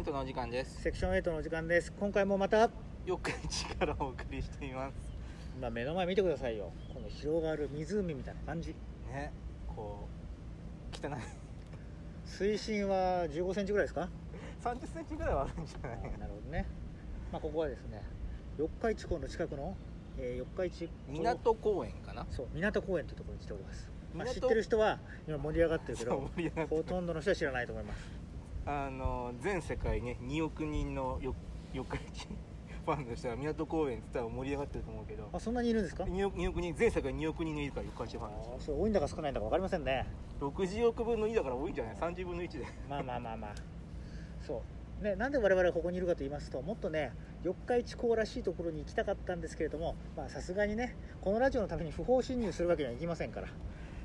はいセクション8のお時間です。セクション8の時間です。今回もまた四日市からお送りしています。今目の前見てくださいよ。この広がる湖みたいな感じ。ね。こう汚い。水深は1 5センチぐらいですか？3 0センチぐらいはあるんじゃあな。いーなるほどね。まあここはですね四日市港の近くの、えー四日市港公園かな。そう港公園というところに来ております、まあ、知港ってる人は今盛り上がってるけどほとんどの人は知らないと思いますあの全世界ね2億人のよ四日市 ファンの人は港公園って言ったら盛り上がってると思うけど。あそんなにいるんですか？2億 ,2 億人全世界2億人いるから四日市。ファンそう多いんだか少ないんだか分かりませんね。60億分の2だから多いんじゃない？30分の1で。まあまあまあまあ。そう。ねなんで我々がここにいるかと言いますともっとね四日市港らしいところに行きたかったんですけれどもまあさすがにねこのラジオのために不法侵入するわけにはいきませんから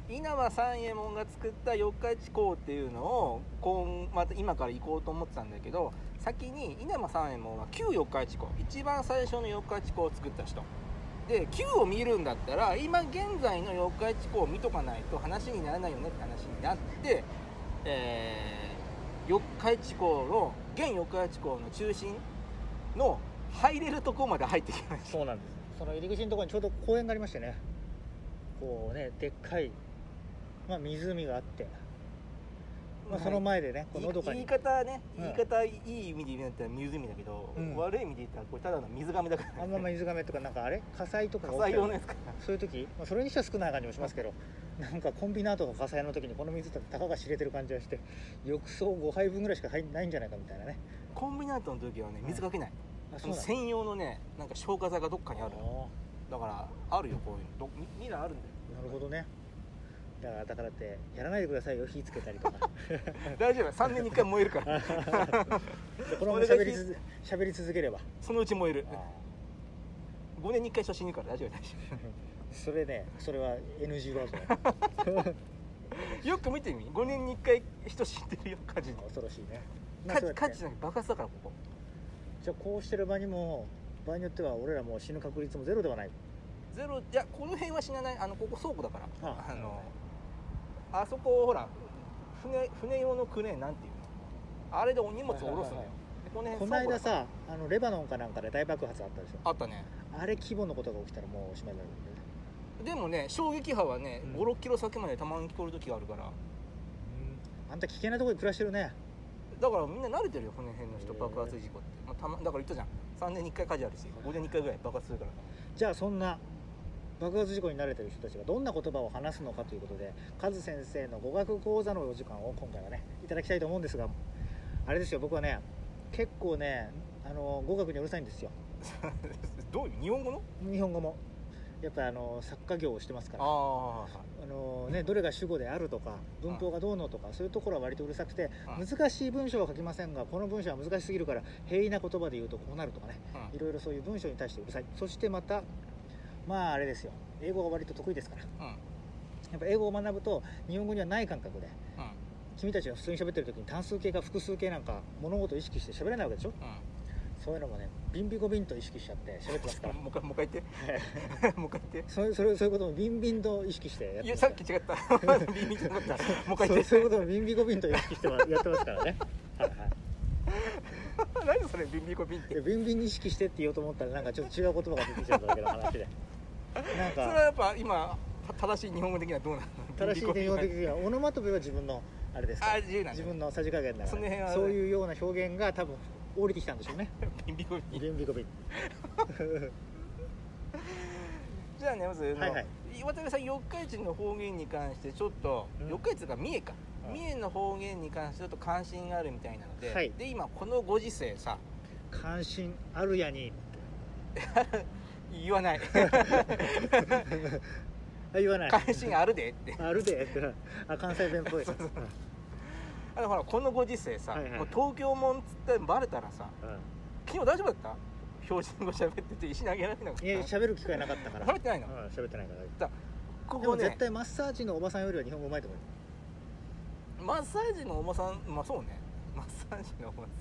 稲葉三右衛門が作った四日市港っていうのを今また今から行こうと思ってたんだけど先に稲葉三右衛門は旧四日市港一番最初の四日市港を作った人。で旧を見るんだったら今現在の四日市港を見とかないと話にならないよねって話になって、えー四日市港の現四日市港の中心の入れるとこまで入ってきました。そうなんです。その入り口のところにちょうど公園がありましてね。こうねでっかい、まあ、湖があって、まあ、その前でねこうのどかに。言い方ねうん。言い方いい意味で言うんだったら湖だけど、うん。悪い意味で言ったらこれただの水がめだから。あんまま水がめとかなんかあれ？火災とか火が起きたら災用のやつかそういう時、まあ、それにしては少ない感じもしますけどなんかコンビナートが火災の時にこの水ってたかが知れてる感じがして浴槽5杯分ぐらいしか入んないんじゃないかみたいなね。コンビナートの時はね水かけない、あそうなんだ専用のねなんか消火剤がどっかにある。あだからあるよこういうの。どみミラーあるんだよ。ーなるほどねだからだからってやらないでくださいよ火つけたりとか。大丈夫。3年に1回燃えるから。で このまま喋り続喋り続ければ。そのうち燃える。あ5年に1回初心にから。大丈夫大丈ー それねそれは NG ワードよく見てみ。5年に1回人死んでるよ火事で。恐ろしいね。まあ火事火事じゃなくて爆発だからここ。じゃあこうしてる場にも場合によっては俺らもう死ぬ確率もゼロではない。ゼロじゃこの辺は死なない。あのここ倉庫だから。あ。あのあそこほら船船用のクレーンなんていうの？あれでお荷物を下ろすのよ。はいはいはい。でこの辺この間さあのレバノンかなんかで大爆発あったでしょ。あったね。あれ規模のことが起きたらもうおしまいになるんでね。でもね衝撃波はね、うん。5 6キロ先までたまに聞こえる時があるから。あんた危険なところに暮らしてるね。だからみんな慣れてるよこの辺の人爆発事故って、まあ、たまだから言ったじゃん。3年に1回火事あるし5年に1回ぐらい爆発するから。じゃあそんな爆発事故に慣れてる人たちがどんな言葉を話すのかということでカズ先生の語学講座のお時間を今回はねいただきたいと思うんですがあれですよ僕はね結構ねあの語学にうるさいんですよ。どういう日本語の？日本語も。やっぱりあの作家業をしてますから。ああのね、どれが主語であるとか文法がどうのとかそういうところは割とうるさくてうん難しい文章は書きませんがこの文章は難しすぎるから平易な言葉で言うとこうなるとかね。いろいろそういう文章に対してうるさい。そしてまたまああれですよ。英語が割と得意ですから。うん。やっぱ英語を学ぶと日本語にはない感覚でうん。君たちが普通に喋ってる時に単数形か複数形なんか物事を意識して喋れないわけでしょ。うん。そういうのもねビンビコビンと意識しちゃって喋ってますから。もう一回もう一回言って。もう一回言って。そういうそれそういうこともビンビンと意識してやっていやさっき違った。ビビじゃなかった。もう一回言って。そういうこともビンビコビンと意識してはやってますからね。はいはい何それビンビコビンって。でビンビンに意識してって言おうと思ったらなんかちょっと違う言葉が出てきちゃっただけの話でなんか。それはやっぱ今た正しい日本語的にはどうなの？正しい日本的ビンビコビンにはオノマトペは自分のあれですか？らあ自由なんだ。自分のさじ加減だから。その辺はそういうような表現が多分降りてきたんでしょうね。ビンビコビン。ビンビコビン。じゃあねまず、はいはい。渡辺さん四日市の方言に関してちょっと、うん。四日市が三重か、うん。三重の方言に関してちょっと関心があるみたいなので、はい。で今このご時世さ。関心あるやに 言わない。あ 言わない。関心あるでって。あるでって。あ関西弁っぽい。そうそう。あのほらこのご時世さ、はいはい。東京もんっつってバレたらさうん。昨日大丈夫だった？標準語喋ってて石投げられなか。ったいや喋る機会なかったから。喋ってないの？うん喋ってないから。だこでもこね絶対マッサージのおばさんよりは日本語うまいと思う。マッサージのおばさんまあそうね。マッサージのおばさん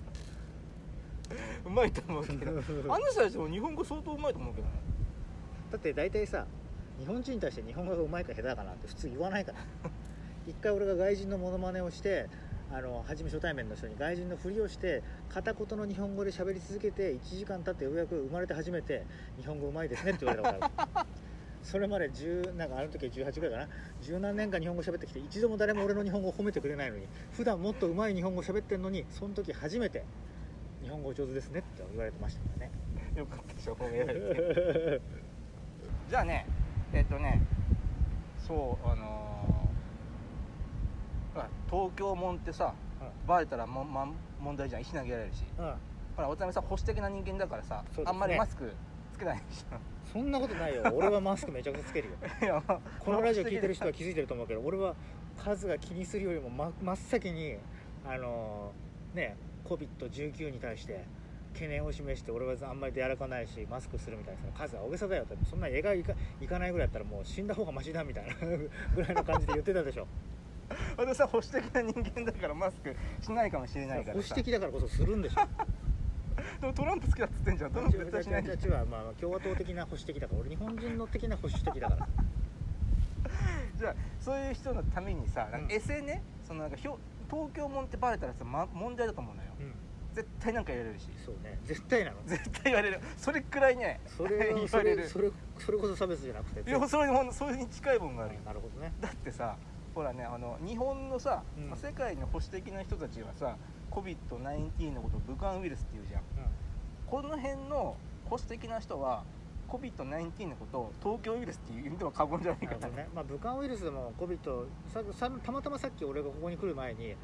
うまいと思うけど。あの人たちも日本語相当うまいと思うけどね。だって大体さ日本人に対して日本語がうまいか下手かなって普通言わないから。一回俺が外人のモノマネをしてあの初め初対面の人に外人のふりをして片言の日本語で喋り続けて1時間経ってようやく生まれて初めて「日本語うまいですね」って言われたことある。それまで10なんかあの時は18ぐらいかな。十何年間日本語喋ってきて一度も誰も俺の日本語を褒めてくれないのに普段もっとうまい日本語喋ってんのにその時初めて「日本語上手ですね」って言われてましたからね。よかったでしょ褒められてじゃあねえっとねそうあのーあ東京もんってさバレたらも、ま、問題じゃん。石投げられるし。うん、うんほら渡辺さん保守的な人間だからさ、ね。あんまりマスクつけないでしそんなことないよ。俺はマスクめちゃくちゃつけるよ。ょいやまあこのラジオ聞いてる人は気づいてると思うけど俺は数が気にするよりもま真っ先にあのーね COVID-19 に対して懸念を示して俺はあんまり出歩かないしマスクするみたいなその数は大げさだよ。ってそんな映画行か行かないぐらいだったらもう死んだ方がマシだみたいな ぐらいの感じで言ってたでしょ。渡辺さん保守的な人間だからマスクしないかもしれないか保守的だからこそするんでしょ。でもトランプ好きだっつってんじゃんトランプ絶対しない。違う違う違う違うまあ共和党的な保守的だから俺日本人の的な保守的だから。じゃあそういう人のためにさうんかエセね、そのなんかひょ東京もんってバレたらさ、ま、問題だと思うのよ。うん。絶対なんか言われるし。そうね。絶対なの。絶対言われる。それくらいねそれ 言われる。れそれそれこそ差別じゃなくていやそれにそれに近いもんがあるよ。なるほどね。だってさほらねあの日本のさ、うん。まあ世界の保守的な人たちはさ COVID-19 のことを武漢ウイルスって言うじゃん。この辺の保守的な人は COVID-19 のことを東京ウイルスって言っても過言じゃないから。なるほどね、まあ、武漢ウイルスでも COVID ささたまたまさっき俺がここに来る前にう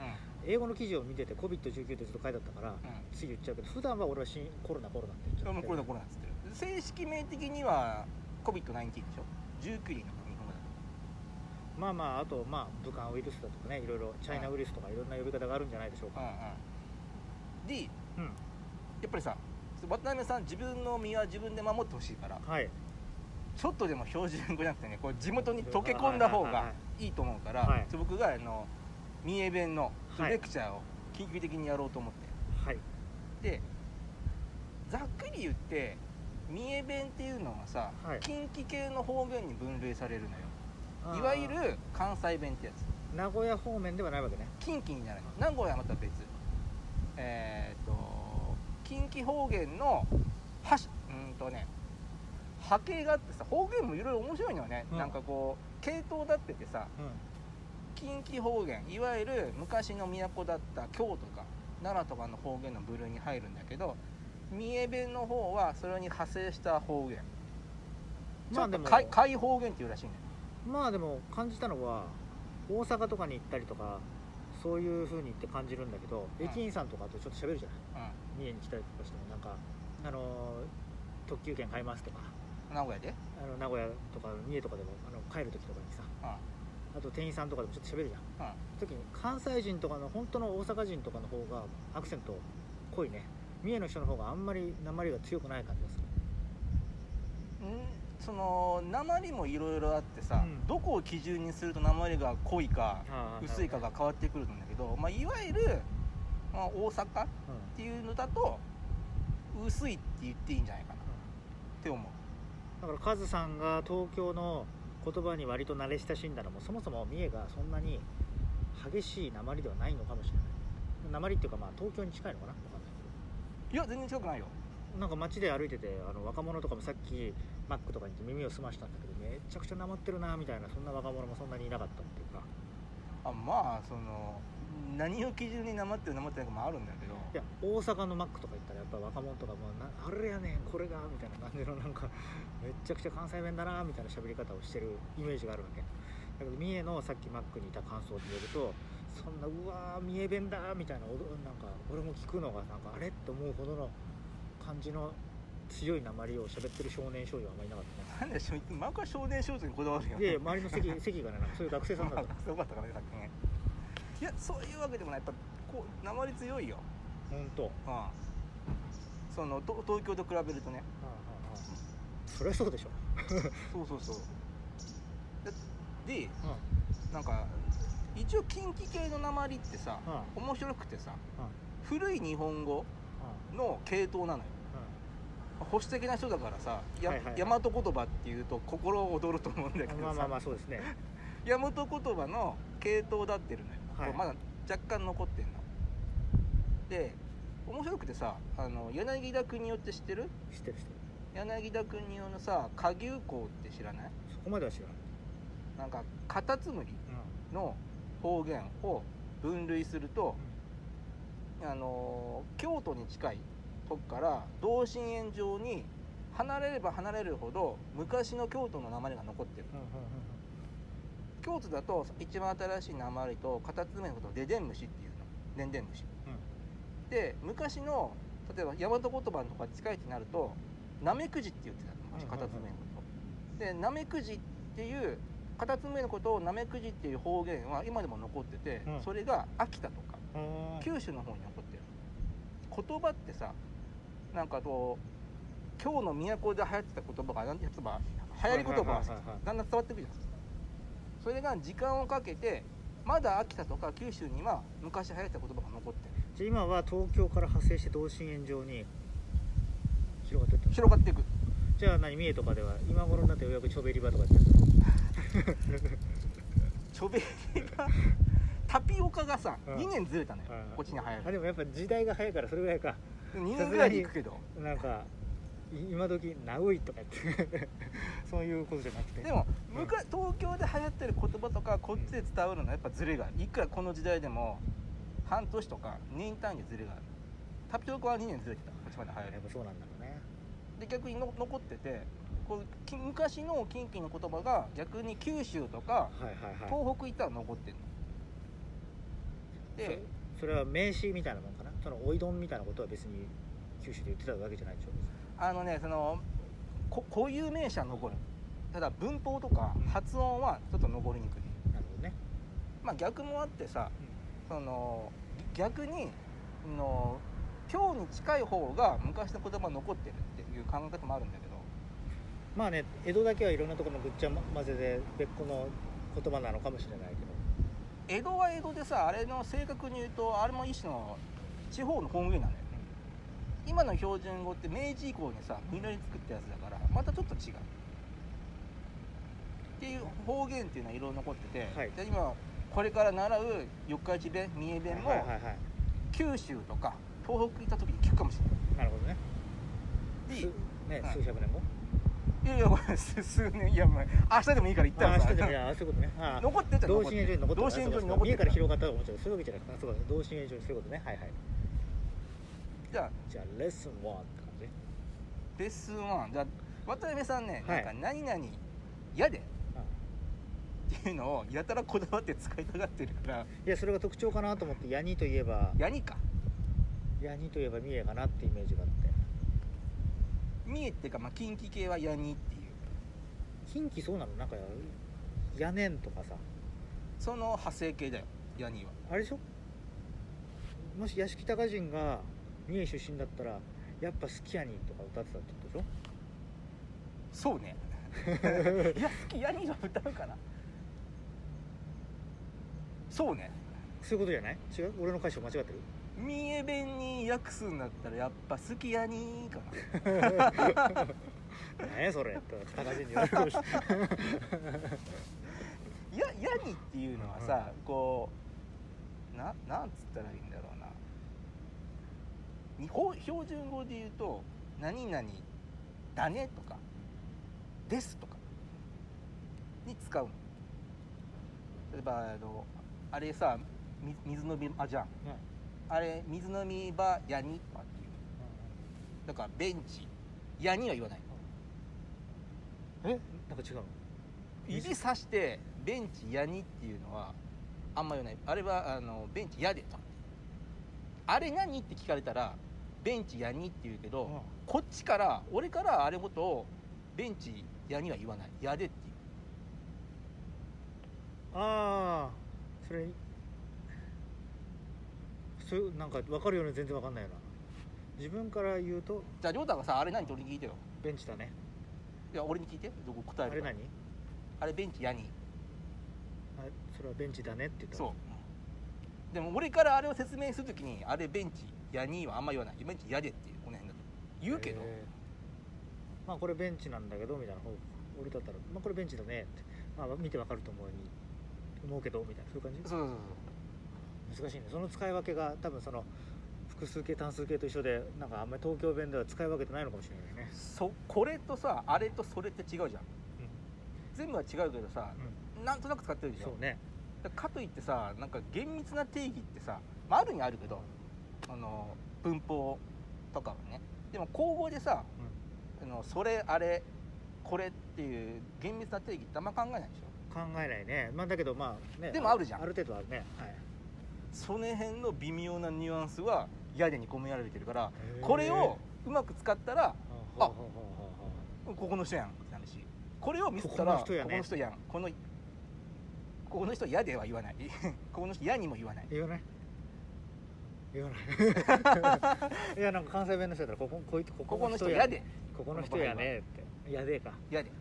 英語の記事を見てて COVID-19 ってずっと書いてあったからんうん。つい言っちゃうけど普段は俺は新コロナコロナって言っちゃってもうこれだこれだっつってる。正式名的には COVID-19 でしょ？19人の日本語だまあまああとまあ武漢ウイルスだとかねいろいろチャイナウイルスとかいろんな呼び方があるんじゃないでしょうか、とうんうん。でやうん。っぱりさ渡辺さん自分の身は自分で守ってほしいからはい。ちょっとでも標準語じゃなくてねこう地元に溶け込んだ方がはいはいと思うから、はい。僕があの三重弁のはい。レクチャーを緊急的にやろうと思って、はい。でざっくり言って三重弁っていうのはさ、はい。近畿系の方言に分類されるのよ。いわゆる関西弁ってやつ。名古屋方面ではないわけね。近畿になるの名古屋はまた別。え近畿方言のはしうんとね波形があってさ方言もいろいろ面白いのよね、うん。なんかこう系統だっててさう近畿方言いわゆる昔の都だった京都か奈良とかの方言の部類に入るんだけど三重弁の方はそれに派生した方言。ちょっと海海方言っていうらしいね。まあでも感じたのは大阪とかに行ったりとかそういう風に言って感じるんだけど、うん。駅員さんとかとちょっと喋るじゃない？うん。三重に来たりとかしてもなんかあのー特急券買いますとか。名古屋で？あの名古屋とか三重とかでもあの帰る時とかにさうん。あと店員さんとかでもちょっと喋るじゃん。うん。時に関西人とかの本当の大阪人とかの方がアクセント濃いね。三重の人の方があんまり鉛が強くない感じがする。んその鉛もいろいろあってさ、うん。どこを基準にすると鉛が濃いか薄いかが変わってくるんだけど、まあ、いわゆる、まあ、大阪っうんていうのだと薄いって言っていいんじゃないかなって思う。だからカズさんが東京の言葉に割と慣れ親しんだのもそもそも三重がそんなに激しい鉛ではないのかもしれない。鉛っていうかまあ東京に近いのかな？分かんないけいや全然近くないよ。どなんか街で歩いててあの若者とかもさっきマックとかに行って耳を澄ましたんだけどめちゃくちゃなまってるなみたいなそんな若者もそんなにいなかったっていうか。あまあその何を基準に鉛ってる鉛ってないかもあるんだけど。いや大阪のマックとか行ったらやっぱ若者とかもなあれやねんこれがみたいな感じのなんかめっちゃくちゃ関西弁だなみたいな喋り方をしてるイメージがあるわけ。だけど三重のさっきマックにいた感想によるとそんなうわー三重弁だみたいななんか俺も聞くのがなんかあれって思うほどの感じの強い鉛を喋ってる少年少女はあんまりいなかったね。なんでしょマークは少年少女にこだわるよいやいや周りの席席がねそういう学生さんだった。よかったからねさっきね。いやそういうわけでもないやっぱこう鉛強いよ。本当。うん。そのと東京と比べるとね。そりゃそうでしょ。そうそうそう。ででうん。なんか一応近畿系の鉛ってさうん。面白くてさうん。古い日本語うんの系統なのよ保守的な人だからさや、はいはいはい。大和言葉っていうと心躍ると思うんだけどさ、うんまあまあまあそうですね。大和言葉の系統だってるのよ、はい。こうまだ若干残ってんの。で面白くてさあの柳田国男って知ってる？知ってる知ってる。柳田国男のさ下牛港って知らない？そこまでは知らない、なんかカタツムリの方言を分類するとあの京都に近いとこから同心円状に離れれば離れるほど昔の京都の鉛が残ってる。うんうんうん京都だと一番新しい鉛とカタツムリのことをデデンムシっていうの。デンデンムシで昔の例えば大和言葉とか近いってなるとナメクジって言ってたの昔カタツムリのこと。でナメクジっていうカタツムリのことをナメクジっていう方言は今でも残ってて、うん。それが秋田とかうんうん。九州の方に残ってる。言葉ってさなんかこう今日の都で流行ってた言葉がなんてやつば流行り言葉がだんだん伝わってくるじゃないですかそれが時間をかけてまだ秋田とか九州には昔流行った言葉が残ってる。じゃあ今は東京から派生して同心円状に広がっていったの広がっていく。じゃあ何三重とかでは今頃になってようやくチョベリバとか言ってるちょべりがタピオカがさ、うん。2年ずれたのよ、うん。こっちに流行る。あでもやっぱ時代が早いからそれぐらいか2年ぐらいで行くけど。なんかい今時ナウイとか言ってそういうことじゃなくて。でも昔東京で流行ってる言葉とかこっちで伝わるのはやっぱズレがある。いくらこの時代でも半年とか年単位でズレがある。タピオカは2年ずれてた。こっちまで流行る。やっぱそうなんだろうね。で逆にの残っててこうき昔の近畿の言葉が逆に九州とかはいはいはい。東北行ったら残ってるの。でそそれは名詞みたいなもんかなそのおいどんみたいなことは別に九州で言ってたわけじゃないでしょあのねそのこ固有名詞は残る。ただ文法とかうん。発音はちょっと残りにくい。なるほどね、まあ逆もあってさその逆にあの今日に近い方が昔の言葉残ってるっていう考え方もあるんだけど。まあね江戸だけはいろんなところのぐっちゃ混ぜで別個の言葉なのかもしれないけど。江戸は江戸でさあれの正確に言うとあれも一種の地方の方言なのよ今の標準語って明治以降にさみんなに作ったやつだからまたちょっと違う。っていう方言っていうのはいろいろ残ってて、はい。で今これから習う四日市弁三重弁も、はいはいはい九州とか東北行った時に聞くかもしなるほどね。れないすね、うん数百年後いやいやこれ数数年いやもう明日でもいいから行ったらさ。ああそういうことねあそういうことね。あ残ってるじゃん同心円状に残ってる同心円状に残ってる三重から広がったと思っちゃうそういうわけじゃな同心円状にそういうことね。はいはいじゃあ。じゃあレッスン1って感じレッスン1じゃあ渡辺さんね、はい。なんか何々嫌で。っていうのをやたらこだわって使いたがってるから。いやそれが特徴かなと思ってヤニといえば。ヤニか。ヤニといえば三重かなってイメージがあって。三重っていうか、まあ、近畿系はヤニっていう。近畿そうなの？なんか屋根とかさ。その派生系だよヤニは。あれでしょ？もし屋敷隆人が三重出身だったらやっぱ好きやにとか歌ってたってことでしょ？そうね。いや好きヤニは歌うかな。そうね。そういうことじゃない？違う？俺の解釈間違ってる？三重弁に訳すんだったらやっぱ好きヤニかな。何やそれって高人に言われてるし。やヤニっていうのはさ、こうななんつったらいいんだろうな日本標準語で言うと「何々だね」とか「です」とかに使うの。例えばあのあれさみ水飲み場じゃん。あれ水飲み場ヤニとかっていう。だからベンチ。ヤニは言わない。え？なんか違うの？指さしてベンチヤニっていうのはあんま言わない。あれはあのベンチヤでと。あれ何？って聞かれたらベンチヤニって言うけど、うん。こっちから俺からあれことをベンチヤニは言わない。ヤでっていう。ああそれそれなんか分かるように全然分かんないよな。自分から言うとじゃあ亮太がさあれ何取り聞いてよ。ベンチだね。いや俺に聞いて。どこ答えるか。あれ何？あれベンチヤニあそれはベンチだねって言ったそう。でも俺からあれを説明するときにあれベンチヤニはあんま言わない。ベンチヤでっていうこの辺だと。言うけど、まあこれベンチなんだけどみたいな方俺だったら、まあ、これベンチだねって、まあ、見て分かると思うに思うけどみたいなそういう感じ？そうそうそうそう難しいね。その使い分けが多分その複数形単数形と一緒でなんかあんまり東京弁では使い分けてないのかもしれないね。そこれとさあれとそれって違うじゃん、全部は違うけどさ、なんとなく使ってるでしょ。そうね。だかといってさなんか厳密な定義ってさ、まあ、あるにはあるけどあの文法とかはね。でも口語でさ、あのそれあれこれっていう厳密な定義ってあんま考えないでしょ？考えないね。まあだけどまあね。でもあるじゃん。ある程度あるね。はい。その辺の微妙なニュアンスは屋根に込められてるからこれをうまく使ったらあここの人やんってなるしこれを見せたらここの人やね。ここの人やん。このここの人嫌では言わない。ここの人嫌にも言わない。言わない言わない。いやなんか関西弁の人だったらこここいこここの人や嫌で。ここの人やねって。やでか。嫌で。っ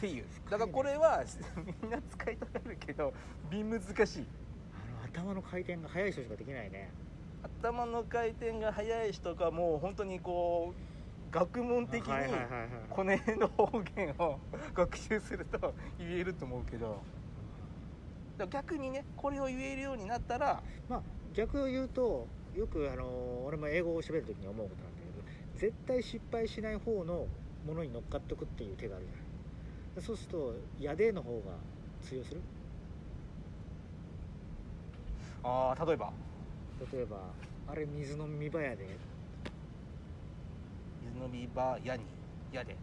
ていう。だからこれはみんな使いたがるけど微難しい。あの頭の回転が速い人しかできないね。頭の回転が速い人がもう本当にこう学問的にこの辺の方言を 学習すると言えると思うけど。逆にねこれを言えるようになったらまあ逆を言うとよくあの俺も英語を喋る時に思うことなんだけど絶対失敗しない方のものに乗っかっておくっていう手があるじゃないそうすると「やで」の方が通用する？ああ例えば？例えば「あれ水の見場やで。水飲み場矢に？矢で」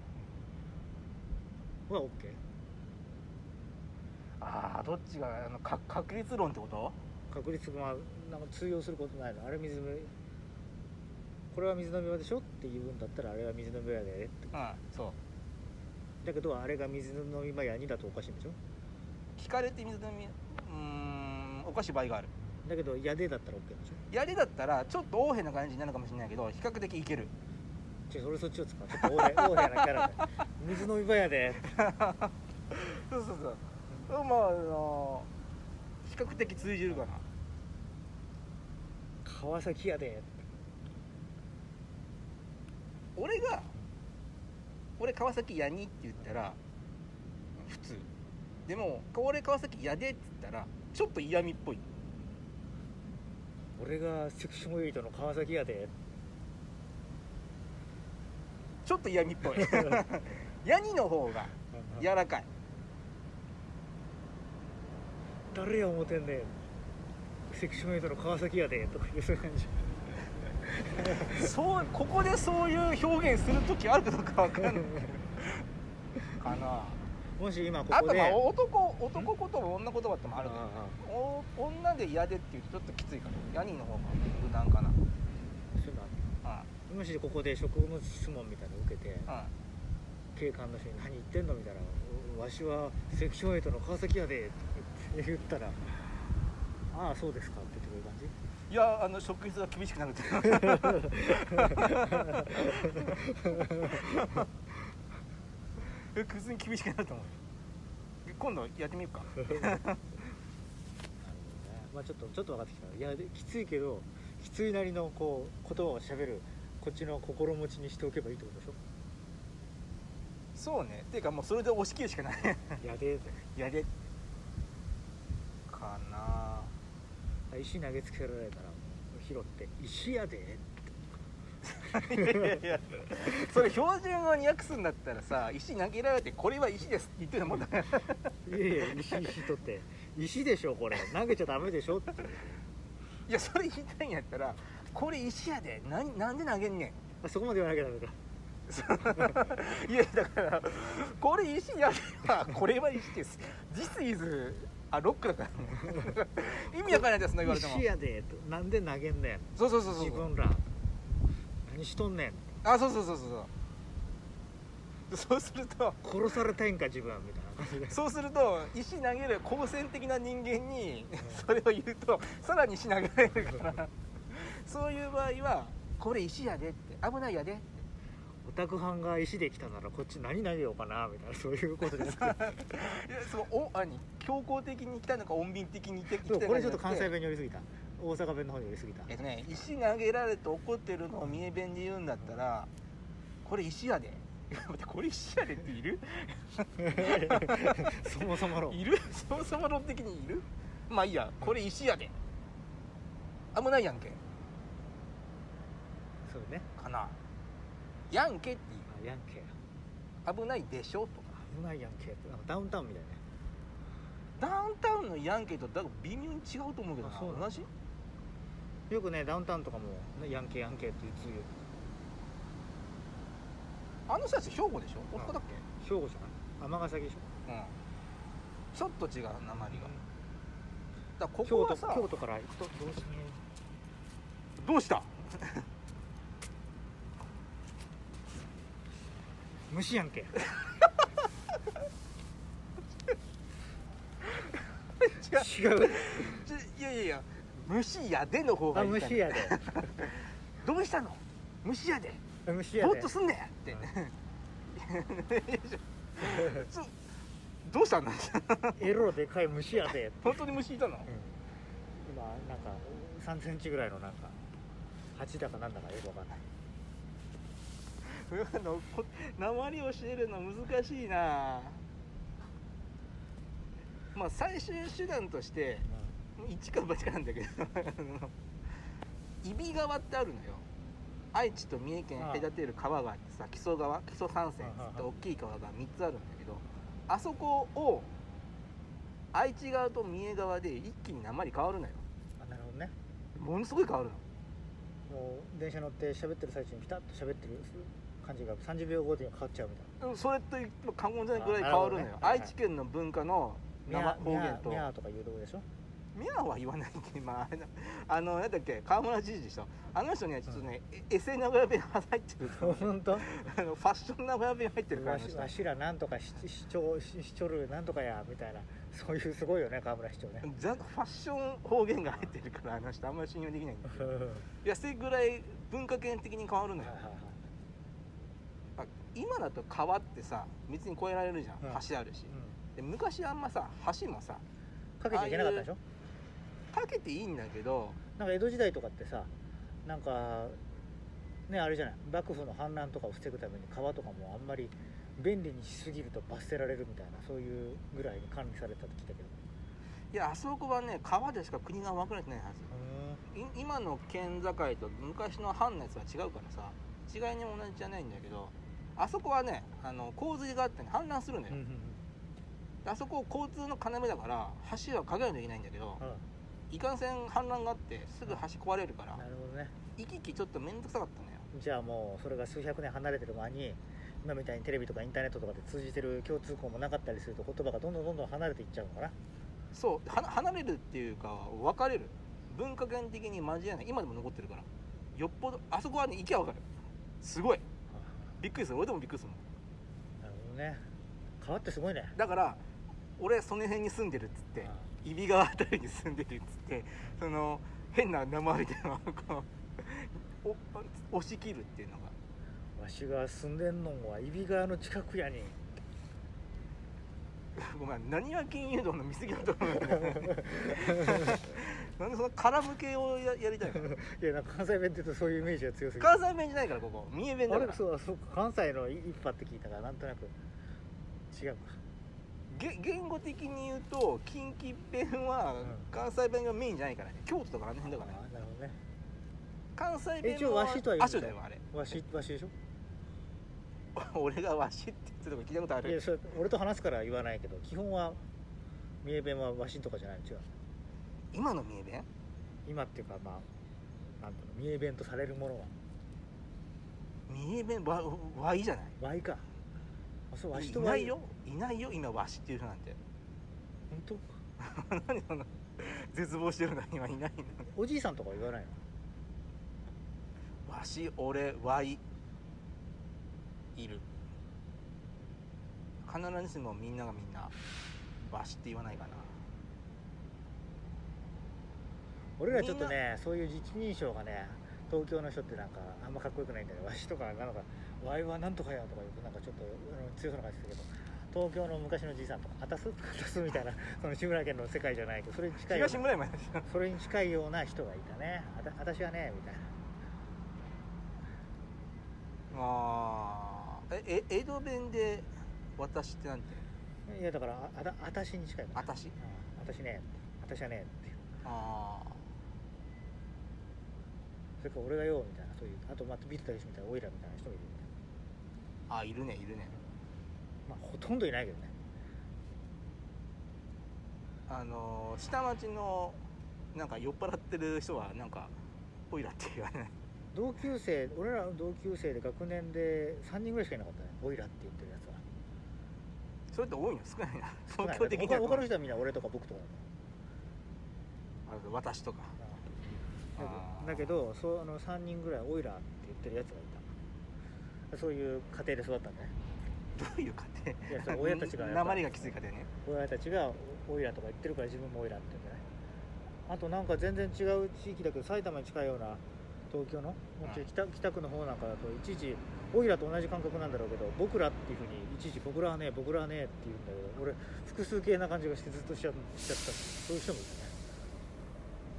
は OK ああどっちがあのか確率論ってこと？確率がなんか通用することないの？あれ水飲み。これは水飲み場でしょ？って言うんだったらあれは水飲み場やでって。うんそう。だけどあれが水飲み場やにだとおかしいんでしょ？聞かれて水飲みうーんおかしい場合がある。だけどやでだったら OK でしょ？やりだったらちょっと横柄な感じになるかもしれないけど比較的いける。じゃあそれそっちを使う。ちょっと大平大平なキャラで水飲み場やで。そうそうそう。まああの比較的通じるかな川崎やで。俺が俺川崎やにって言ったら普通。でも俺川崎やでって言ったらちょっと嫌味っぽい。俺がセクション8の川崎やで。ちょっと嫌味っぽい。ヤニの方が柔らかい。誰や思てんねんセクション8の川崎やでとかいうそういう感じ。そうここでそういう表現する時あるかどうかわかんない。かな。もし今こあことでまあ男男言葉女言葉ってもあるけど女で嫌でって言うとちょっときついかなヤニの方が無難かな。そういうのあうるもしここで職務質問みたいなの受けて警官の人に「何言ってんの?」みたいな「わしはセクション8の川崎やで」って言ったら「ああそうですか」って言ってくれる感じ？いやあの職質が厳しくなるって え普通に厳しくなると思う。え今度やってみようか。まあちょっとちょっと分かってきた。いやできついけどきついなりのこう言葉をしゃべるこっちの心持ちにしておけばいいってことでしょ？そうね。っていうかもうそれで押し切るしかない。やでやでかな石投げつけられたら拾って「石やで」いやいやいやそれ標準語に訳すんだったらさ石投げられてこれは石ですって言ってるもんだ。からいやいや石石取って「石でしょこれ。投げちゃダメでしょ」って。いやそれ言いたいんやったらこれ石やで。なんなんで投げんねん。あそこまで言わなきゃダメか。いやだからこれ石やではこれは石です「This is」あロックだから 意味わかんないですそんな言われても。石やでと。なんで投げんねん。そうそうそうそう。自分ら。何しとんねん。あそうそうそうそうそう。そうすると。殺されたいんか自分みたいな感じで。そうすると石投げる好戦的な人間にそれを言うとさらに石投げられるから。そういう場合はこれ石やでって。危ないやでってオタク班が石で来たならこっち何投げようかなみたいなそういうことです いやそうお何？強硬的に来たのか穏便的に来て来てこれちょっと関西弁に寄りすぎた。大阪弁の方に寄りすぎた。えっとね石投げられて怒ってるのを三重弁で言うんだったらこれ石やで。これ石やでっている？そもそものいる？そもそも論的にいる？まあいいやこれ石やで。危ないやんけ。そうね。かなやんけってあヤンケ。危ないでしょ？とか。危ないヤンケってなんかダウンタウンみたいね。ダウンタウンのヤンケとだから微妙に違うと思うけどな。あそうなんだ同じ？よくねダウンタウンとかも、ね、ヤンケヤンケって言ってるあの人たち兵庫でしょ？大阪だっけ？兵庫じゃない。尼崎でしょ。うん。ちょっと違う鉛が。だからここ京都はさ京都から行くとどうしよどうした？虫やんけ。違う。いやいやいや虫やでの方があいい虫やで。どうしたの？虫やで。虫やで。ぼーっとすんねん。って。ちょどうしたの？エロでかい虫やで、本当に虫いたの？今なんか3センチぐらいのなんか蜂だかなんだかよくわかんない。あのこ鉛を教えるの難しいな。まあ最終手段として一か八かなんだけど揖斐川ってあるのよ。愛知と三重県隔てる川があってさ木曽川木曽三川っつって大きい川が3つあるんだけどあそこを愛知側と三重側で一気に鉛変わるのよ。あなるほどね。ものすごい変わるの。もう電車乗って喋ってる最中にピタッと喋ってる？感じが30秒後で変わっちゃうみたいな。うんそれと過言じゃないぐらい変わるのよ、ね。愛知県の文化の生方言と。ミャーとか言うとこでしょ？ミャーは言わないけど、まあ、あのなんだっけ？川村知事でしょ？あの人にはちょっとね、えエセ名古屋弁入ってる。本当？あのファッション名古屋弁入ってるからあわしらなんとかししちょししちょるなんとかやみたいな。そういうすごいよね河村市長ね。ザファッション方言が入ってるからあの人あんまり信用できないんだけど。はいいやそれぐらい文化圏的に変わるのよ。はいはいあ今だと川ってさ別に越えられるじゃん、うん。橋あるし。うで昔あんまさ橋もさんかけちゃいけなかったでしょ？かけていいんだけどなんか江戸時代とかってさなんかねあれじゃない？幕府の反乱とかを防ぐために川とかもあんまり便利にしすぎると罰せられるみたいなそういうぐらいに管理されたと聞いたけど。いやあそこはね川でしか国が分かれてないはず。い今の県境と昔の藩のやつは違うからさ違いにも同じじゃないんだけどあそこはねあの洪水があってね氾濫するのよ、うんうんうん。あそこ交通の要だから橋はかけないといけないんだけどいかんせん氾濫があってすぐ橋壊れるからなるほどね。行き来ちょっと面倒くさかったのよ。じゃあもうそれが数百年離れてる間に今みたいにテレビとかインターネットとかで通じてる共通項もなかったりすると言葉がどんどんどんどん離れていっちゃうのかな。そうは離れるっていうか別れる。文化圏的に交えない。今でも残ってるから。よっぽどあそこはね行きゃ分かる。すごいびっくりする。俺でもびっくりするもん。なるほどね。川ってすごいね。だから俺その辺に住んでるっつってあ揖斐川あたりに住んでるっつってその変な鉛でのこうお押し切るっていうのが。わしが住んでんのんは揖斐川の近くやにごめん何が金融道の見過ぎだと思うんだよ。なんでその絡む系をややりたいの？いやなんか関西弁って言うとそういうイメージが強すぎる。関西弁じゃないからここ。三重弁だあれそうそう関西の一派って聞いたからなんとなく違うか。げ言語的に言うと近畿弁はうん。関西弁がメインじゃないからね。京都とかあの辺だからね。あなるほどね。関西弁一応わしとは言あうんだだよあれ。わしわしでしょ？俺がわしってとこ聞いたことある。いやそれ俺と話すから言わないけど基本は三重弁はわしとかじゃない違う今の三重弁？今っていうかまあなんていうの？三重弁とされるものは？三重弁わわいじゃない？わいか。あそうわしい。とわないよ。いないよ今わしっていう人なんて。本当？何そんな絶望してるの今いないのおじいさんとかは言わないの？わし俺わい。いる必ずしもみんながみんなわしって言わないかな。俺らちょっとねそういう実認証がね東京の人ってなんかあんまかっこよくないんだよわしとかなんかわいはなんとかやとか言うとなんかちょっと強そうな感じするけど東京の昔のじいさんとかあたす？あたすみたいなその志村けんの世界じゃないけどそれに近い村それに近いような人がいたね。あた私はねみたいな。あえ江戸弁で私ってなんていやだからああた私に近いから。私うん。私ね私はねっていう。あそれから俺がよみたいなそういうあとまたビートたけしみたいなオイラみたいな人もいるみたいーあいるねいるね。なまあほとんどいないけどね。あのー下町のなんか酔っ払ってる人はなんかオイラって言わない？同級生俺らの同級生で学年で3人ぐらいしかいなかったね。オイラって言ってるやつはそれって多いの？少ないな。東京的には。他他の人はみんな俺とか僕とか。私とか。だけどそうあの3人ぐらいオイラって言ってるやつがいた。そういう家庭で育ったんだね。どういう家いやそ庭う親たちが鉛がきつい家庭ね。親たちがオイラとか言ってるから自分もオイラって言うんじゃないあとなんか全然違う地域だけど埼玉に近いような東京の？北北区の方なんかだと一時オイラと同じ感覚なんだろうけど僕らっていうふうに一時僕らはね僕らはねって言うんだけど俺複数形な感じがしてずっとしちゃしちゃった。そういう人もいるね。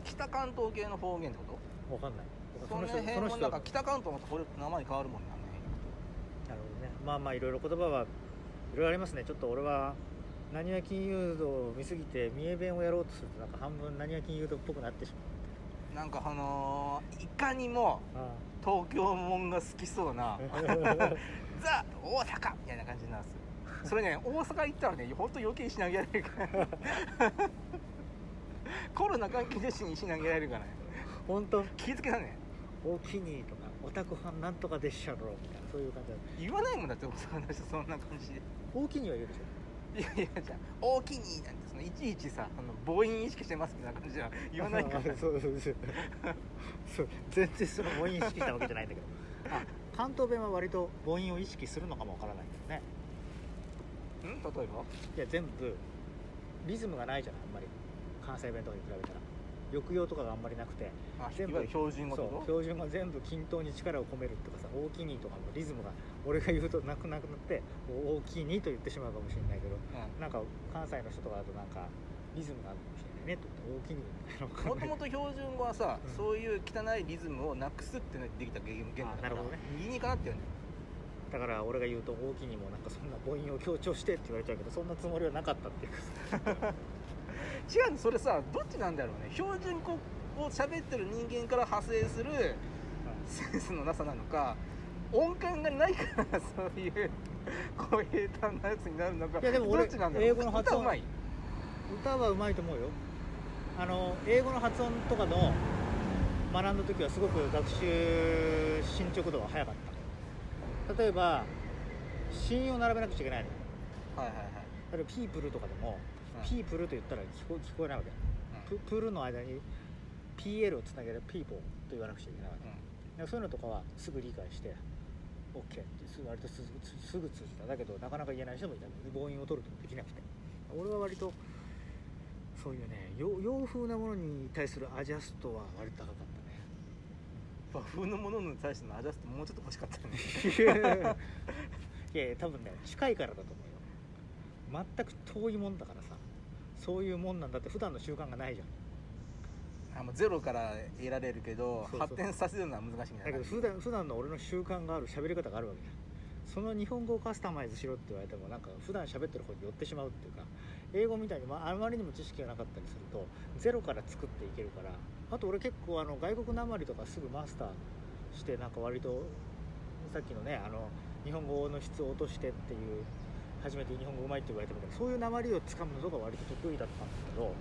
北関東系の方言ってこと？わかんない。その人辺もなんか北関東もこれ名前変わるもんね。なるほどね。まあまあいろいろ言葉はいろいろありますね。ちょっと俺は何は金融道を見すぎて三重弁をやろうとするとなんか半分何は金融道っぽくなってしまなんかあのーいかにも東京もんが好きそうなあ ザ大阪みたいな感じなんですよ。それね大阪行ったらね本当余計にしなげられるから コロナ関係で死にしなげられるからね。本当？気付けだね。大きにとかオタクファンなんとかでっしゃろみたいなそういう感じだ言わないもんだって大阪の人そんな感じで。大きには言うでしょいやいやじゃあ「大きに」なんてそのいちいちさあの母音意識してますみたいな感じは言わないから。あ そうそうそう。そう全然その母音意識したわけじゃないんだけど。あ関東弁は割と母音を意識するのかもわからないけどね。ん？例えば？いや全部リズムがないじゃないあんまり。関西弁とかに比べたら抑揚とかがあんまりなくて全部標準語そう標準が全部均等に力を込めるとかさ「大きに」とかもリズムが俺が言うとなくなくなって「大きに」と言ってしまうかもしれないけどとなんか関西の人とかだとなんかリズムがあるかもしれないねと思って「大きに」みたいな。もともと標準語はさ、うん。そういう汚いリズムをなくすっていうのでできた言語だからあなるほどね。言いにかなってだよ。だから俺が言うと「大きに」もなんかそんな母音を強調してって言われちゃうけどそんなつもりはなかったっていうか 違うのそれさどっちなんだろうね。標準語を喋ってる人間から派生するセンスのなさなのか音感がないからそういう こう平坦なやつになるのかいやでも俺英語の発音歌うまい。歌はうまいと思うよ。あの英語の発音とかの学んだ時はすごく学習進捗度は速かった。例えば子音を並べなくちゃいけないの。よはいはいはい。例えば「ピープル」とかでも「うんピープル」と言ったら聞こ聞こえないわけ。ププルの間に PL をつなげる「ピーポー」と言わなくちゃいけないわけ。だからそういうのとかはすぐ理解して OK ってすぐ割とすぐ通じた。だけどなかなか言えない人もいた。母音を取るともできなくて。俺は割とそういうね洋洋風なものに対するアジャストは割と高かったね。和風のものに対してのアジャストもうちょっと欲しかったね。いやいや多分ね近いからだと思うよ。全く遠いもんだからさそういうもんなんだって普段の習慣がないじゃん。あもうゼロから得られるけどそうそう。発展させるのは難しいみたいな。だけど普段普段の俺の習慣がある喋り方があるわけじゃん。その日本語をカスタマイズしろって言われてもなんか普段喋ってる方に寄ってしまうっていうか英語みたいに、まあ、あまりにも知識がなかったりするとゼロから作っていけるからあと俺結構あの外国なまりとかすぐマスターしてなんか割とさっきのねあの日本語の質を落としてっていう初めて日本語うまいって言われてもそういうなまりをつかむのが割と得意だったんだけど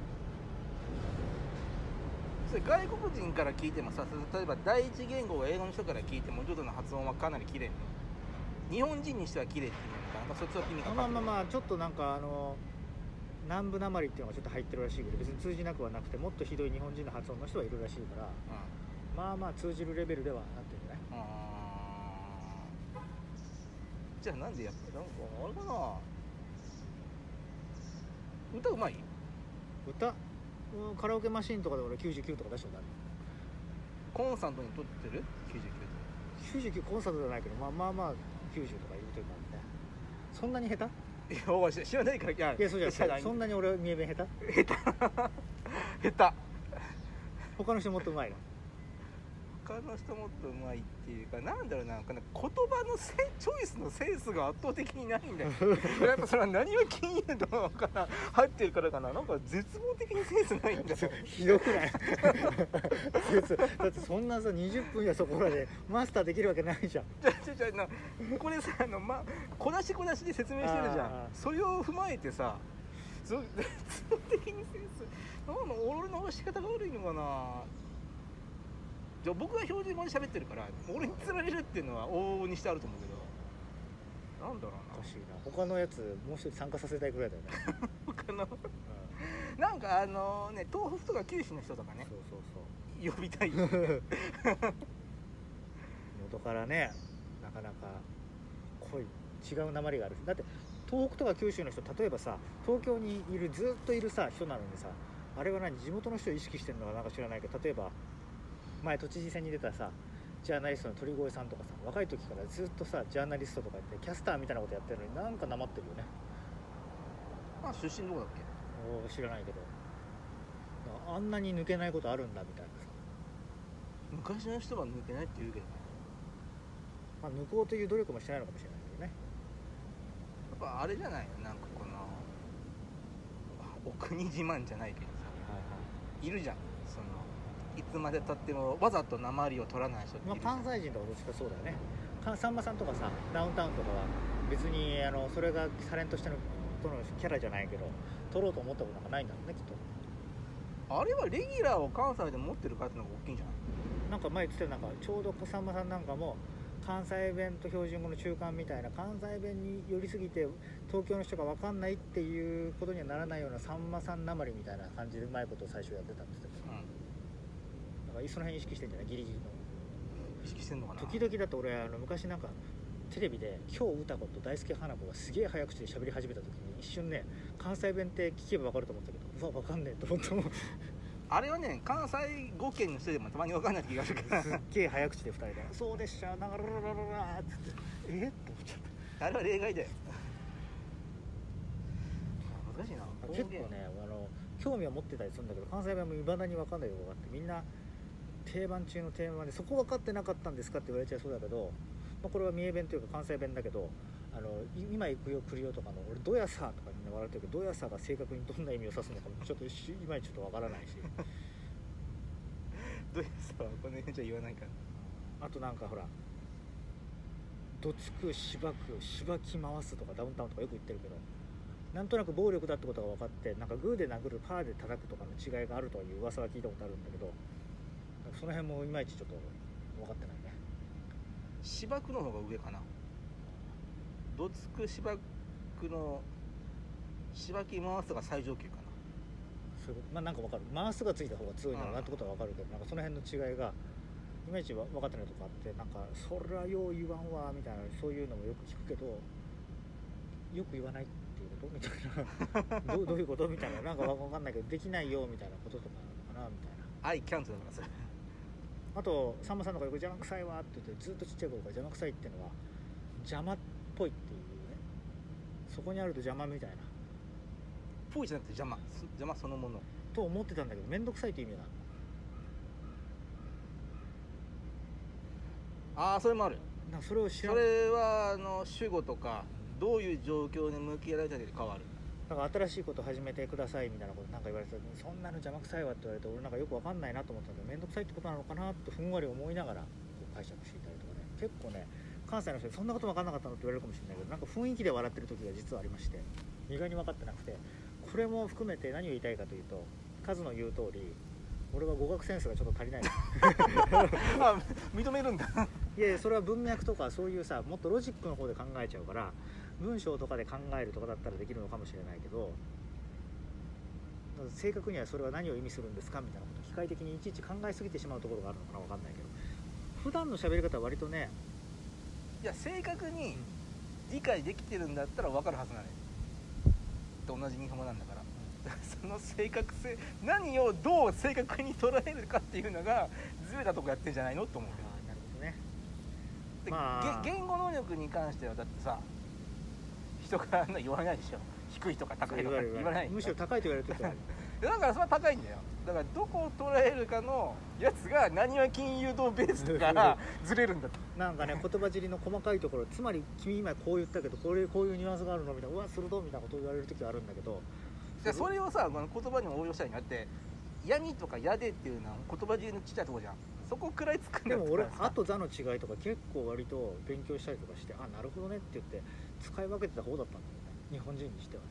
それ外国人から聞いてもさ例えば第一言語を英語の人から聞いてもジョジョの発音はかなり綺麗日本人にしては綺麗っていうのかなそっちは気にかかまあまあまあちょっとなんかあの南部なまりっていうのがちょっと入ってるらしいけど別に通じなくはなくてもっとひどい日本人の発音の人はいるらしいからまあまあ通じるレベルではなってるんじゃないうんじゃあなんでやっぱなんかあれかな。歌うまい？歌？うんカラオケマシンとかで俺99とか出したことある。コンスタントに撮ってる？99 99コンサートじゃないけどまあまあまあ90とか言うてるからねそんなに下手？いやおい知らないからいやいやそうじゃない。そんなに俺三重弁下手？下手。他の人もっとうまいの？他の人もっとうまいっていうかなんだろうな言葉のせチョイスのセンスが圧倒的にないんだよ。やっぱそれは何を金融とか入ってるからかな。なんか絶望的にセンスないんだよ。ひどくない？だってそんなさ20分やそこらでマスターできるわけないじゃん。じゃじゃじゃなこれさあの、ま、小出し小出しで説明してるじゃん。それを踏まえてさそ絶望的にセンスなんだ俺の仕方が悪いのかな僕が標準語で喋ってるから俺に釣られるっていうのは往々にしてあると思うけど。なんだろおかしいな。他のやつもう一人参加させたいくらいだよね、う な他のうなんかあのね東北とか九州の人とかん、ね。そうそうそう。呼びたい。元からねなかなか濃い違う鉛がある。だって東北とか九州の人例えばさ東京にいるずっといるさ人なのにさあれは何地元の人を意識してるのかなんか知らないけど例えば前都知事選に出たさジャーナリストの鳥越さんとかさ若い時からずっとさジャーナリストとかやってキャスターみたいなことやってるのになんかなまってるよね。あ出身どこだっけ？お知らないけど。あんなに抜けないことあるんだみたいなさ、昔の人は抜けないって言うけどね。まあ、抜こうという努力もしてないのかもしれないけどね。やっぱあれじゃない？のなんかこのお国自慢じゃないけどさ。いるじゃんいつまでたってもわざと鉛を取らない人っていまあ、関西人とかどっちかそうだよね。かさんまさんとかさダウンタウンとかは別にあのそれがタレントしてのとのキャラじゃないけど撮ろうと思ったことなんかないんだろうねきっと。あれはレギュラーを関西で持ってるかっていうのが大きいんじゃない？なんか前言ってたなんかちょうどさんまさんなんかも関西弁と標準語の中間みたいな関西弁に寄りすぎて東京の人が分かんないっていうことにはならないようなさんまさんなまりみたいな感じでうまいことを最初やってたんですけど。だからその辺意識してんじゃない？ギリギリの。意識してんのかな？時々だと俺あの昔なんかテレビで今日歌子と大輔花子がすげえ早口で喋り始めた時に一瞬ね関西弁って聞けば分かると思ったけどうわ分かんねえと思ってもうあれはね関西5県の人でもたまに分かんない気がするから。すっげえ早口で2人で「そうでしたながららららら」っつって「えっ?」って思っちゃっあれは例外だよ。難しいな。た結構ねあの興味は持ってたりするんだけど関西弁もいまだに分かんないところがあってみんな定番中の定番でそこ分かってなかったんですかって言われちゃいそうだけど、まあ、これは三重弁というか関西弁だけどあのい今行くよ来るよとかの俺どやさとかみんな笑ってるけどどやさが正確にどんな意味を指すのかもちょっとしいまいちちょっと分からないし。どういうさこの辺じゃ言わないか。らあとなんかほらどつくしばくしばき回すとかダウンタウンとかよく言ってるけどなんとなく暴力だってことが分かってなんかグーで殴るパーで叩くとかの違いがあるという噂は聞いたことあるんだけどその辺もいまいちちょっと分かってないね。芝生の方が上かな。どつく芝生の芝き回すが最上級かな。そういうこと。まあなんか分かる。回すがついた方が強いのかなってことは分かるけどなんかその辺の違いがいまいち分かってないとこあってなんかそりゃよう言わんわみたいなそういうのもよく聞くけどよく言わないっていうこと？みたいな。どうどういうこと？みたいな。なんか分かんないけどできないよみたいなこととかなのかなみたいな「アイキャント」だからそれあとさんまさんとかよく邪魔くさいわって言ってずっとちっちゃい頃から邪魔くさいっていうのは邪魔っぽいっていうね。そこにあると邪魔みたいな。ぽいじゃなくて邪魔す邪魔そのもの。と思ってたんだけど面倒くさいっていう意味がああそれもある。なそれを知らそんれはあの主語とかどういう状況に向き合われたかで変わるなんか新しいこと始めてくださいみたいなことなんか言われてた時にそんなの邪魔くさいわって言われて俺なんかよくわかんないなと思ったんだけど面倒くさいってことなのかなってふんわり思いながらこう解釈していたりとかね結構ね関西の人にそんなこと分かんなかったのって言われるかもしれないけどなんか雰囲気で笑ってる時が実はありまして意外に分かってなくてこれも含めて何を言いたいかというとカズの言う通り俺は語学センスがちょっと足りない。あ認めるんだ。いやいやそれは文脈とかそういうさもっとロジックの方で考えちゃうから文章とかで考えるとかだったらできるのかもしれないけど正確にはそれは何を意味するんですかみたいなことを機械的にいちいち考えすぎてしまうところがあるのかな分かんないけど。普段の喋り方は割とねいや正確に理解できてるんだったら分かるはずなのよ。と同じ日本語なんだから。その正確性何をどう正確に捉えるかっていうのがずれたとこやってんじゃないのと思うけど。なるほどね。でまあげ言語能力に関してはだってさ人が言わないでしょ。低いとか高いとか言わない。むしろ高いと言われてるとだからそれは高いんだよだからどこを捉えるかのやつが何は金融道ベースだから ずれるんだと。なんかね言葉尻の細かいところつまり君今こう言ったけどこれこういうニュアンスがあるのみたいなうわ鋭いみたいなことを言われる時はあるんだけど。でそれをさ言葉にも応用したいにあって「やに」とか「やで」っていうのは言葉尻のちっちゃいとこじゃん。そこくらいつくんだでも俺ったらさ「あ」と「ざ」の違いとか結構割と勉強したりとかしてあなるほどねって言って使い分けてた方だったんだよね。日本人にしてはね。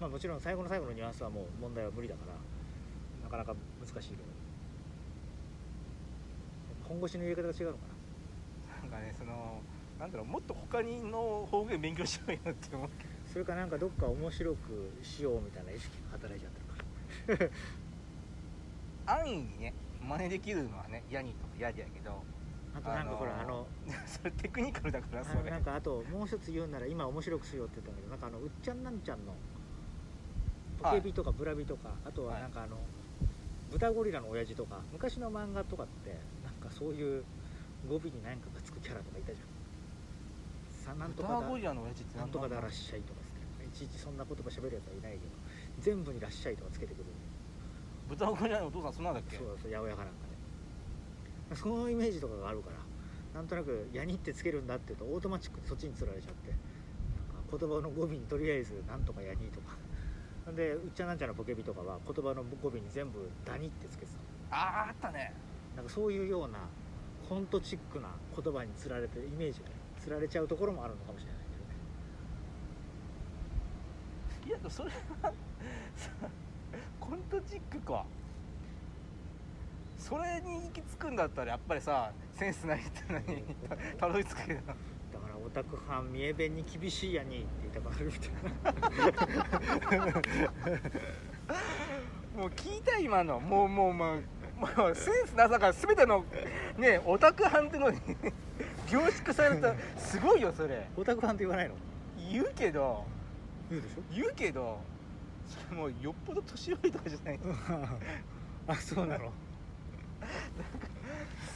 まあもちろん最後の最後のニュアンスはもう問題は無理だからなかなか難しいけど。本腰の入れ方が違うのかな。なんかねそのなんだろうもっと他にの方言勉強しようよって思う。けどそれかなんかどっか面白くしようみたいな意識が働いちゃってるか。ら 安易にね真似できるのはね「やに」とか「やで」やけどあとなんかほらあの それテクニカルだからあそれ。のなんかあともう一つ言うなら今面白くしようって言ったんだけどなんかあのうっちゃんなんちゃんのポケビとかブラビとか、あとはなんかあの、豚ゴリラの親父とか昔の漫画とかってなんかそういう語尾に何かがつくキャラとかいたじゃん。さなんとかだ豚ゴリラの親父ってなんとかだららっしゃいとかいちいちそんな言葉喋るやつはいないけど全部にらっしゃいとかつけてくる。ブタゴリラのお父さんそんなんだっけ？そうそう八百屋かなんかで そのイメージとかがあるからなんとなく「やに」ってつけるんだって言うとオートマチックでそっちにつられちゃってなんか言葉の語尾にとりあえず「なんとかやに」とか。でうっちゃなんちゃらのポケビとかは言葉の語尾に全部「だに」ってつけてたあああったね。なんかそういうようなコントチックな言葉につられてイメージがねつられちゃうところもあるのかもしれないけどね。いやそれはさコントチックかそれに行き着くんだったらやっぱりさセンスないってのにたたどり着くけどだからオタク班三重弁に厳しいやにって言いたくなるみたいな。もう聞いた今の。もうもうまあもうセンスなさから全てのねオタク班ってのに 凝縮された。すごいよそれ。オタク班って言わないの？言うけど。言うでしょ？言うけど。それもうよっぽど年寄りとかじゃない。あそうなの？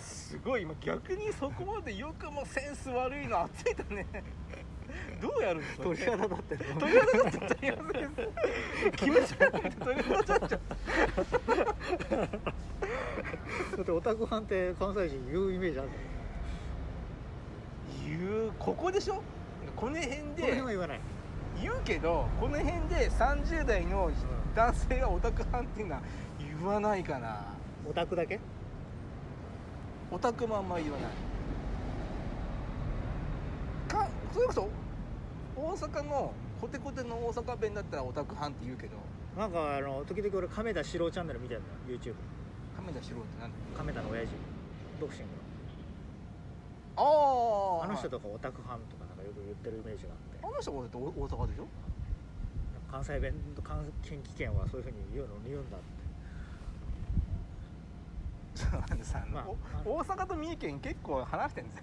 すごい今逆にそこまでよくもセンス悪いのあついたね。どうやるの鳥肌立って鳥肌だって鳥肌です気持ち悪くて鳥肌立っちゃった だってオタク班って関西人言うイメージある。言うここでしょ？この辺こので辺は言わない。言うけどこの辺で30代の男性がオタク班っていうのは言わないかな。オタクだけ？オタクもあんまり言わない。かそれこそ大阪のコテコテの大阪弁だったらオタク班って言うけど。なんかあの時々俺亀田四郎チャンネル見てるの YouTube 亀田四郎って何？亀田の親父。ボクシングああのあの人とかオタク班とかなんかよく言ってるイメージがあって。あの人が大大阪でしょ？関西弁と関近畿圏はそういうふうに言うの言うんだってそうなんでさ、まあお大阪と三重県結構離してんですよ。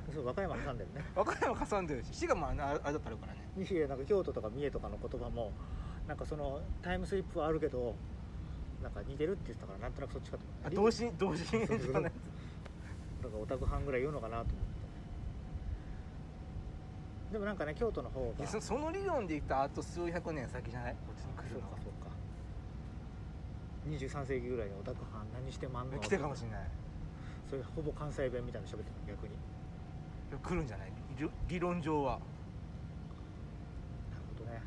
そう和歌山挟んでるね。和歌山挟んでるし滋賀もあれだったからね。西へなんか京都とか三重とかの言葉もなんかそのタイムスリップはあるけどなんか似てるって言ってたからなんとなくそっちかと思った。同時同時にそうそうとかねなんかオタク班ぐらい言うのかなと思って。でもなんかね京都の方が。そその理論で言ったらあと数百年先じゃない？こっちに来るのかそうか23世紀ぐらいにオタク班何してまんの？来てるかもしれない。それほぼ関西弁みたいなの喋ってる逆に。来るんじゃない？理理論上は。なるほどね。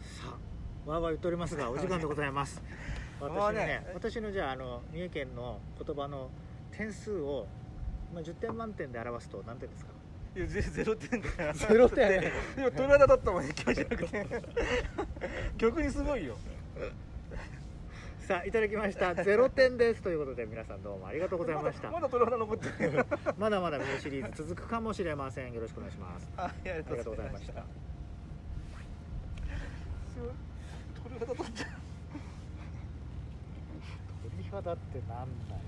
さあわーわー言っておりますがお時間でございます。私まのねあね私のじゃああの三重県の言葉の点数を、まあ、10点満点で表すと何点ですか？いやゼゼロ点だよ。ゼロ点。いや鳥肌だったもんね今日じゃなくて逆にすごいよさあいただきました。0点です。ということで皆さんどうもありがとうございました。まだまだ鳥肌残ってるまだまだミニシリーズ続くかもしれません。よろしくお願いします。はいありありがとうございました。鳥肌立っちゃう。鳥肌ってなんだよ